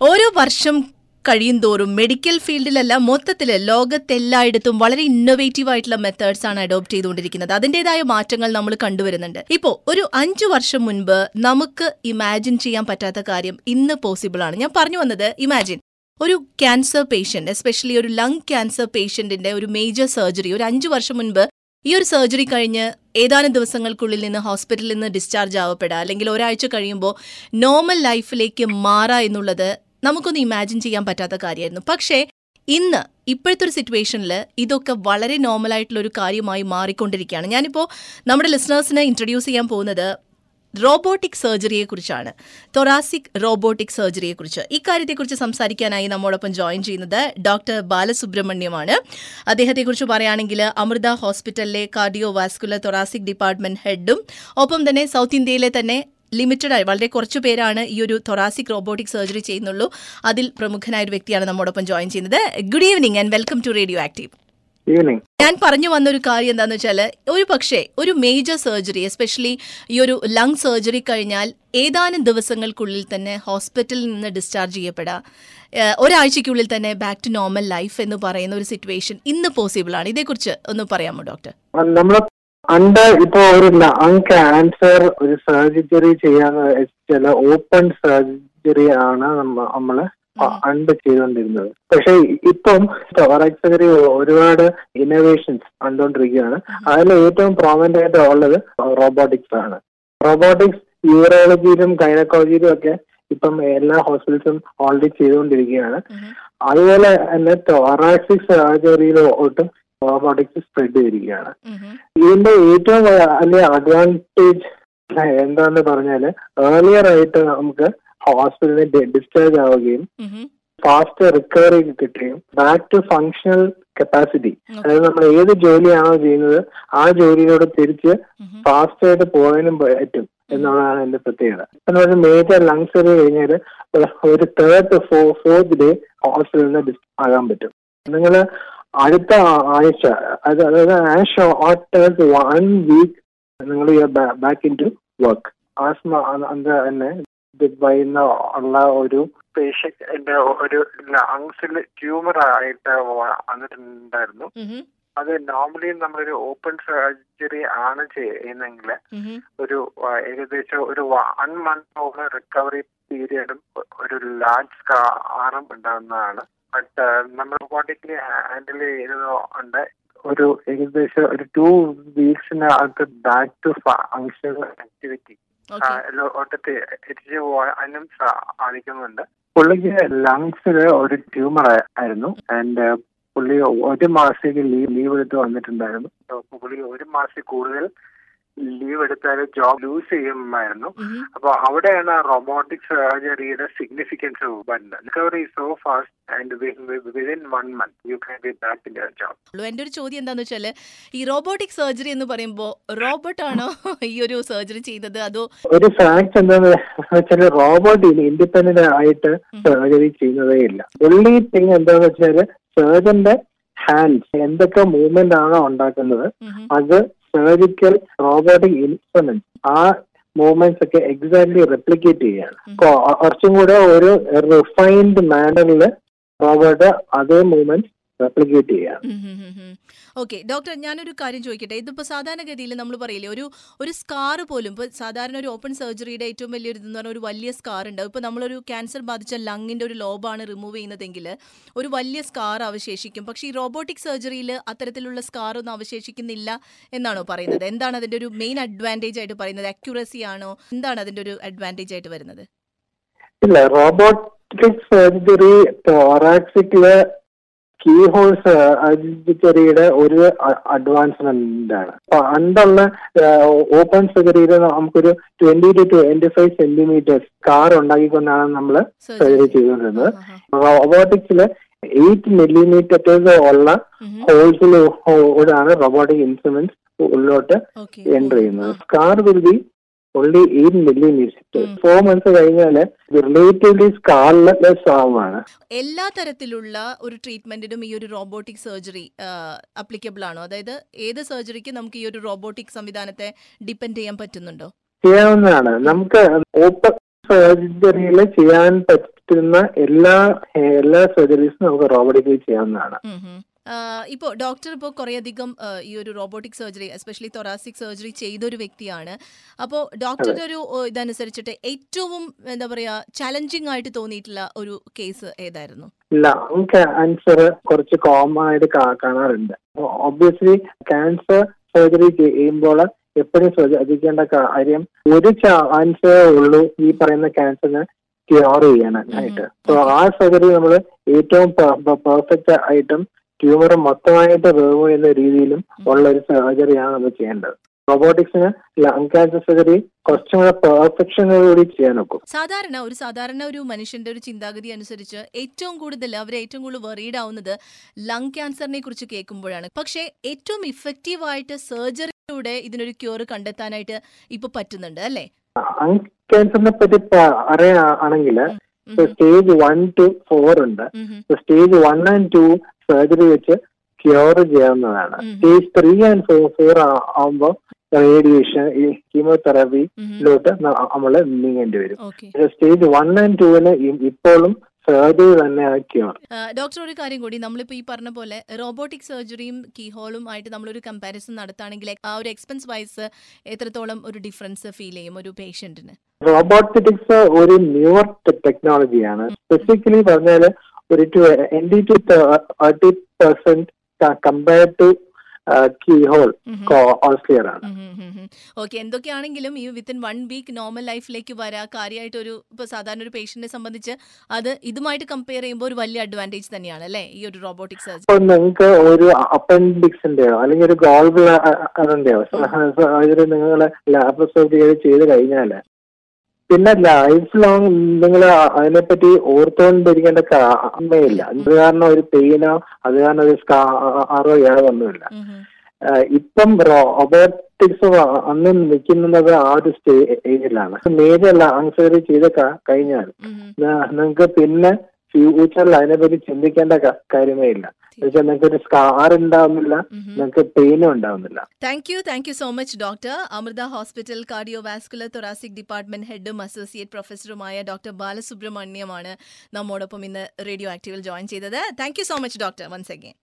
ഓരോ വർഷം കഴിയുന്തോറും മെഡിക്കൽ ഫീൽഡിലല്ല മൊത്തത്തിൽ ലോകത്തെല്ലായിടത്തും വളരെ ഇന്നൊവേറ്റീവ് ആയിട്ടുള്ള മെത്തേഡ്സ് ആണ് അഡോപ്റ്റ് ചെയ്തുകൊണ്ടിരിക്കുന്നത്. അതിന്റെതായ മാറ്റങ്ങൾ നമ്മൾ കണ്ടുവരുന്നുണ്ട്. ഇപ്പോൾ ഒരു അഞ്ചു വർഷം മുൻപ് നമുക്ക് ഇമാജിൻ ചെയ്യാൻ പറ്റാത്ത കാര്യം ഇന്ന് പോസിബിൾ ആണ്. ഞാൻ പറഞ്ഞു വന്നത് ഇമാജിൻ ഒരു ക്യാൻസർ പേഷ്യന്റ് എസ്പെഷ്യലി ഒരു ലങ് ക്യാൻസർ പേഷ്യന്റിന്റെ ഒരു മേജർ സർജറി ഒരു അഞ്ചു വർഷം മുൻപ് ഈ ഒരു സർജറി കഴിഞ്ഞ് ഏതാനും ദിവസങ്ങൾക്കുള്ളിൽ നിന്ന് ഹോസ്പിറ്റലിൽ നിന്ന് ഡിസ്ചാർജ് ആവപ്പെടുക അല്ലെങ്കിൽ ഒരാഴ്ച കഴിയുമ്പോൾ നോർമൽ ലൈഫിലേക്ക് മാറുക എന്നുള്ളത് നമുക്കൊന്ന് ഇമാജിൻ ചെയ്യാൻ പറ്റാത്ത കാര്യമായിരുന്നു. പക്ഷേ ഇന്ന് ഇപ്പോഴത്തെ ഒരു സിറ്റുവേഷനിൽ ഇതൊക്കെ വളരെ നോർമൽ ആയിട്ടുള്ള ഒരു കാര്യമായി മാറിക്കൊണ്ടിരിക്കുകയാണ്. ഞാനിപ്പോൾ നമ്മുടെ ലിസണേഴ്സിനെ ഇൻട്രൊഡ്യൂസ് ചെയ്യാൻ പോകുന്നത് റോബോട്ടിക് സർജറിയെക്കുറിച്ചാണ് തൊറാസിക് റോബോട്ടിക് സർജറിയെക്കുറിച്ച് ഇക്കാര്യത്തെക്കുറിച്ച് സംസാരിക്കാനായി നമ്മോടൊപ്പം ജോയിൻ ചെയ്യുന്നത് ഡോക്ടർ ബാലസുബ്രഹ്മണ്യമാണ്. അദ്ദേഹത്തെക്കുറിച്ച് പറയുകയാണെങ്കിൽ അമൃത ഹോസ്പിറ്റലിലെ കാർഡിയോ വാസ്കുലർ തൊറാസിക് ഡിപ്പാർട്ട്മെന്റ് ഹെഡും ഒപ്പം തന്നെ സൗത്ത് ഇന്ത്യയിലെ തന്നെ ലിമിറ്റഡ് ആയി വളരെ കുറച്ച് പേരാണ് ഈ ഒരു തൊറാസിക് റോബോട്ടിക് സർജറി ചെയ്യുന്നുള്ളൂ. അതിൽ പ്രമുഖനായ ഒരു വ്യക്തിയാണ് നമ്മോടൊപ്പം ജോയിൻ ചെയ്യുന്നത്. Good evening and welcome to Radio Active evening ഞാൻ പറഞ്ഞു വന്ന ഒരു കാര്യം എന്താണെന്ന് വെച്ചാൽ ഒരു പക്ഷേ ഒരു മേജർ സർജറി എസ്പെഷ്യലി ഈ ഒരു ലങ് സർജറി കഴിഞ്ഞാൽ ഏതാനും ദിവസങ്ങൾക്കുള്ളിൽ തന്നെ ഹോസ്പിറ്റലിൽ നിന്ന് ഡിസ്ചാർജ് ചെയ്യപ്പെടാം. ഒരാഴ്ചക്കുള്ളിൽ ഒരാഴ്ചയ്ക്കുള്ളിൽ തന്നെ ബാക്ക് ടു നോർമൽ ലൈഫ് എന്ന് പറയുന്ന ഒരു സിറ്റുവേഷൻ ഇന്ന് പോസിബിൾ ആണ്. ഇതേക്കുറിച്ച് ഒന്ന് പറയാമോ ഡോക്ടർ അണ്ട് ഇപ്പൊ ഒരു ലങ് ക്യാൻസർ ഒരു സർജറി ചെയ്യാന്ന് വെച്ചാൽ ഓപ്പൺ സർജറി ആണ് നമ്മ- നമ്മൾ അണ്ട് ചെയ്തുകൊണ്ടിരുന്നത് പക്ഷെ ഇപ്പം സർജറി ഒരുപാട് ഇന്നോവേഷൻസ് കണ്ടുകൊണ്ടിരിക്കുകയാണ് അതിൽ ഏറ്റവും പ്രോമിനന്റ് ആയിട്ട് ഉള്ളത് റോബോട്ടിക്സ് ആണ്. റോബോട്ടിക്സ് യൂറോളജിയിലും ഗൈനക്കോളജിയിലും ഒക്കെ ഇപ്പം എല്ലാ ഹോസ്പിറ്റൽസും ഓൾറെഡി ചെയ്തുകൊണ്ടിരിക്കുകയാണ് അതുപോലെ തന്നെ thoracic സർജറിയിലോട്ടും റോബോട്ടിക്സ് സ്പ്രെഡ് ചെയ്തിരിക്കുകയാണ്. ഇതിന്റെ ഏറ്റവും വലിയ അഡ്വാന്റേജ് എന്താന്ന് പറഞ്ഞാൽ ഏർലിയർ ആയിട്ട് നമുക്ക് ഹോസ്പിറ്റലിൽ ഡിസ്ചാർജ് ആവുകയും ഫാസ്റ്റ് റിക്കവറി കിട്ടുകയും ബാക്ക് ടു ഫങ്ഷണൽ കപ്പാസിറ്റി അതായത് നമ്മൾ ഏത് ജോലിയാണോ ചെയ്യുന്നത് ആ ജോലിയിലൂടെ തിരിച്ച് ഫാസ്റ്റ് ആയിട്ട് പോകാനും പറ്റും എന്നുള്ളതാണ് എന്റെ പ്രത്യേകത. എന്ന് മേജർ ലങ്സ് സർജറി കഴിഞ്ഞാൽ ഒരു തേർഡ് ഫോർത്ത് ഡേ ഹോസ്പിറ്റലിൽ നിന്ന് ആകാൻ പറ്റും. നിങ്ങൾ അടുത്ത ആഴ്ച അത് അതായത് ആ ഓട്ട് വൺ വീക്ക് നിങ്ങൾ back in to work asthma തന്നെ ഉള്ള ഒരു പേഷ്യന്റ് ഒരു ലങ്സിൽ ട്യൂമർ ആയിട്ട് വന്നിട്ടുണ്ടായിരുന്നു. അത് നോർമലി നമ്മളൊരു ഓപ്പൺ സർജറി ആണ് ചെയ്യുന്നെങ്കിൽ ഒരു ഏകദേശം ഒരു വൺ മന്ത് റിക്കവറി പീരിയഡും ഒരു ലാർജ് സ്കാറും ഉണ്ടാകുന്നതാണ് ബട്ട് നമ്മൾ റോബോട്ടിക്കലി ഹാൻഡിൽ ചെയ്യുന്നതുകൊണ്ട് ഒരു ഏകദേശം ഒരു two വീക്സിനകത്ത് back to functional activity okay എത്തിച്ചു പോകാനും സാധിക്കുന്നുണ്ട്. പുള്ളിക്ക് ലങ്സിൽ ഒരു ട്യൂമർ ആയിരുന്നു. ആൻഡ് പുള്ളി ഒരു മാസത്തേക്ക് ലീവ് ലീവ് എടുത്ത് വന്നിട്ടുണ്ടായിരുന്നു. പുള്ളി ഒരു മാസത്തിൽ കൂടുതൽ ലീവ് എടുത്താൽ ജോബ് ലൂസ് ചെയ്യുമായിരുന്നു. അപ്പൊ അവിടെയാണ് റൊബോട്ടിക് സർജറിയുടെ സിഗ്നിഫിക്കൻസ് വരുന്നത്. Recovery so fast and within one month you can be back in your job ഉള്ളൂ. എന്റെ ഒരു ചോദ്യം എന്താന്ന് വെച്ചാൽ ഈ റോബോട്ടിക് സർജറി എന്ന് പറയുമ്പോൾ റോബോട്ട് ആണോ ഈ ഒരു സർജറി ചെയ്തത്? അതോ ഒരു ഫാക്ട് എന്താന്ന് വെച്ചാൽ റോബോട്ട് ഇനി ഇൻഡിപെൻഡന്റ് ആയിട്ട് സർജറി ചെയ്യുന്നതേ ഇല്ല. ഒള്ളി തിങ് എന്താന്ന് വെച്ചാൽ സർജന്റെ ഹാൻഡ്സ് എന്തൊക്കെ മൂവ്മെന്റ് ആണോ ഉണ്ടാക്കുന്നത് അത് സർജിക്കൽ റോബോട്ടിക് ഇൻസ്ട്രുമെന്റ് ആ മൂവ്മെന്റ്സ് ഒക്കെ എക്സാക്ട്ലി റെപ്ലിക്കേറ്റ് ചെയ്യാണ്. കുറച്ചും കൂടെ ഒരു റിഫൈൻഡ് മാനറിൽ റോബോട്ട് അതേ മൂവ്മെന്റ് റെപ്ലിക്കേറ്റ് ചെയ്യാം. ഓക്കെ ഡോക്ടർ ഞാനൊരു കാര്യം ചോദിക്കട്ടെ? ഇതിപ്പോൾ സാധാരണഗതിയിൽ നമ്മൾ പറയില്ലേ ഒരു ഒരു സ്കാർ പോലും ഇപ്പോൾ സാധാരണ ഒരു ഓപ്പൺ സർജറിയുടെ ഏറ്റവും വലിയൊരു ഇതെന്ന് പറഞ്ഞാൽ ഒരു വലിയ സ്കാർ ഉണ്ടാവും ഇപ്പോൾ നമ്മളൊരു ക്യാൻസർ ബാധിച്ച ലങ്ങിന്റെ ഒരു ലോബാണ് റിമൂവ് ചെയ്യുന്നതെങ്കിൽ ഒരു വലിയ സ്കാർ അവശേഷിക്കും. പക്ഷേ ഈ റോബോട്ടിക് സർജറിയിൽ അത്തരത്തിലുള്ള സ്കാർ ഒന്നും അവശേഷിക്കുന്നില്ല എന്നാണോ പറയുന്നത്? എന്താണ് അതിന്റെ ഒരു മെയിൻ അഡ്വാന്റേജ് ആയിട്ട് പറയുന്നത്? അക്യുറസി ആണോ? എന്താണ് അതിന്റെ ഒരു അഡ്വാന്റേജ് ആയിട്ട് വരുന്നത്? ഇല്ല റോബോട്ടിക് സർജറി തോറാക്സിക്കിൽ കീ ഹോൾസ് സെക്യൂരിയുടെ ഒരു അഡ്വാൻസ്മെന്റ് ആണ് അപ്പൊ പണ്ടുള്ള ഓപ്പൺ സർജറിയിൽ നമുക്കൊരു twenty to twenty five centimeters scar ഉണ്ടാക്കിക്കൊണ്ടാണ് നമ്മൾ സർജറി ചെയ്തുകൊണ്ടിരുന്നത്. റോബോട്ടിക്സിൽ എയ്റ്റ് മില്ലിമീറ്റേഴ്സ് ഉള്ള ഹോൾസിലൂടെയാണ് റോബോട്ടിക് ഇൻസ്ട്രുമെന്റ്സ് ഉള്ളിലോട്ട് എൻട്രി എന്റർ ചെയ്യുന്നത് scar will be only eight millimeter. Four months കഴിഞ്ഞാൽ റിലേറ്റീവ്ലി സ്കാർലെസ് ആവുകയാണ് എല്ലാ തരത്തിലുള്ള ഒരു ട്രീറ്റ്മെന്റിനും ഈ ഒരു റോബോട്ടിക് സർജറി അപ്ലിക്കബിൾ ആണോ? അതായത് ഏത് സർജറിക്ക് നമുക്ക് ഈ ഒരു റോബോട്ടിക് സംവിധാനത്തെ ഡിപ്പെൻഡ് ചെയ്യാൻ പറ്റുന്നുണ്ടോ? ചെയ്യാവുന്നതാണ്. നമുക്ക് ഓപ്പൺ സർജറിയിൽ ചെയ്യാൻ പറ്റുന്ന എല്ലാ എല്ലാ സർജറീസും നമുക്ക് റോബോട്ടിക്കലി ചെയ്യാവുന്നതാണ്. ഉം ഹും. ആ, ഇപ്പോ ഡോക്ടർ ഇപ്പോൾ കുറേയധികം ഈ ഒരു robotic surgery especially thoracic surgery ചെയ്തൊരു വ്യക്തിയാണ്. അപ്പോൾ ഡോക്ടറുടെ ഒരു ഇതനുസരിച്ചിട്ട് ഏറ്റവും എന്താ പറയാ ചലഞ്ചിങ് ആയിട്ട് തോന്നിയിട്ടുള്ള ഒരു കേസ് ഏതായിരുന്നു? ലങ് ക്യാൻസർ കുറച്ച് കോമൺ ആയിട്ട് കാണാറുണ്ട്. ഒബ്വിയസ്ലി ക്യാൻസർ സർജറി ചെയ്യുമ്പോൾ എപ്പോഴും ശ്രദ്ധിക്കേണ്ട കാര്യം ഒരു ചാൻസ് ഉള്ളൂ ഈ പറയുന്ന ക്യാൻസറിന് ക്യൂർ ചെയ്യാനായിട്ട്. സോ ആ സർജറി നമ്മൾ ഏറ്റവും പെർഫെക്റ്റ് ആയിട്ടും ട്യൂമർ മൊത്തമായിട്ട് റിമൂവ് ചെയ്യുന്ന രീതിയിലും ഉള്ള ഒരു സർജറിയാണ് നമ്മൾ ചെയ്യേണ്ടത്. റോബോട്ടിക്സിന് ലങ് ക്യാൻസർ സർജറി കുറച്ചും കൂടെ പെർഫെക്ഷനോടുകൂടി ചെയ്യാൻ നോക്കും. സാധാരണ ഒരു സാധാരണ ഒരു മനുഷ്യന്റെ ഒരു ചിന്താഗതി അനുസരിച്ച് ഏറ്റവും കൂടുതൽ അവർ ഏറ്റവും കൂടുതൽ വെറീഡ് ആവുന്നത് ലങ് ക്യാൻസറിനെ കുറിച്ച് കേൾക്കുമ്പോഴാണ്. പക്ഷേ ഏറ്റവും ഇഫക്റ്റീവ് ആയിട്ട് സർജറിയിലൂടെ ഇതിനൊരു ക്യൂർ കണ്ടെത്താനായിട്ട് ഇപ്പൊ പറ്റുന്നുണ്ട് അല്ലേ? ലങ് ക്യാൻസറിനെ പറ്റി പറയുകയാണെങ്കിൽ ഉം, സ്റ്റേജ് വൺ ടു ഫോർ ഉണ്ട്. Stage one and two surgery വെച്ച് ക്യൂർ ചെയ്യാവുന്നതാണ്. Stage three and four four ആവുമ്പോൾ റേഡിയേഷൻ ഈ കീമോതെറാപ്പിയിലോട്ട് ഉം, നമ്മൾ നീങ്ങേണ്ടി വരും. സ്റ്റേജ് വൺ ആൻഡ് ടുവിന് ഇപ്പോഴും സർജറി തന്നെ ഡോക്ടർ ഒരു കാര്യം കൂടി നമ്മളിപ്പോ ഈ പറഞ്ഞ പോലെ റോബോട്ടിക് സർജറിയും കീഹോളും ആയിട്ട് നമ്മളൊരു കമ്പാരിസൺ നടത്തുകയാണെങ്കിൽ ആ ഒരു എക്സ്പെൻസ് വൈസ് എത്രത്തോളം ഒരു ഡിഫറൻസ് ഫീൽ ചെയ്യും ഒരു പേഷ്യന്റിന് റോബോട്ടിക്സ് ഒരു ന്യൂവർ ടെക്നോളജിയാണ് സ്പെസിഫിക്കലി പറഞ്ഞാൽ ഒരു twenty to thirty percent compared to key hole ഓസ്ലിയർ ആണ്. ഓക്കെ എന്തൊക്കെയാണെങ്കിലും ഈ വിത്തിൻ വൺ വീക്ക് നോർമൽ ലൈഫിലേക്ക് വരാ കാര്യമായിട്ട് ഒരു ഇപ്പോൾ സാധാരണ ഒരു പേഷ്യന്റിനെ സംബന്ധിച്ച് അത് ഇതുമായിട്ട് കമ്പയർ ചെയ്യുമ്പോൾ ഒരു വലിയ അഡ്വാന്റേജ് തന്നെയാണ് അല്ലേ? ഈ ഒരു റോബോട്ടിക് സർജറി ഇപ്പൊ നിങ്ങൾക്ക് ഒരു അപ്പൻഡിക്സിന്റെയോ അല്ലെങ്കിൽ ഒരു ഗോൾ ബ്ലാഡറിന്റെയോ സർജറി നിങ്ങൾ ലാപ്രോസ്കോപ്പി ചെയ്ത് കഴിഞ്ഞാൽ പിന്നെ ലൈഫ് ലോങ് നിങ്ങൾ അതിനെപ്പറ്റി ഓർത്തുകൊണ്ടിരിക്കേണ്ട കാര്യമില്ല അത് കാരണം ഒരു പെയിനോ അത് കാരണം ഒരു സ്കാറോ ആഹ് ഇപ്പം റോബോട്ടിക്സ് അന്ന് നിൽക്കുന്നത് ആ ഒരു സ്റ്റേജിലാണ് മേജർ ആൻസർ ചെയ്ത് ക- കഴിഞ്ഞാൽ നിങ്ങൾക്ക് പിന്നെ ഫ്യൂച്ചറിൽ അതിനെപ്പറ്റി ചിന്തിക്കേണ്ട കാര്യമേ ഇല്ല. എന്നുവെച്ചാൽ നിങ്ങൾക്ക് ഒരു സ്കാർ ഉണ്ടാവുന്നില്ല. നിങ്ങൾക്ക് പെയിനും ഉണ്ടാവുന്നില്ല. Thank you thank you so much doctor Amrita hospital cardiovascular thoracic department ഹെഡും associate പ്രൊഫസറുമായ ഡോക്ടർ ബാലസുബ്രഹ്മണ്യമാണ് നമ്മോടൊപ്പം ഇന്ന് റേഡിയോ ആക്റ്റീവിൽ ജോയിൻ ചെയ്തത്. Thank you so much doctor once again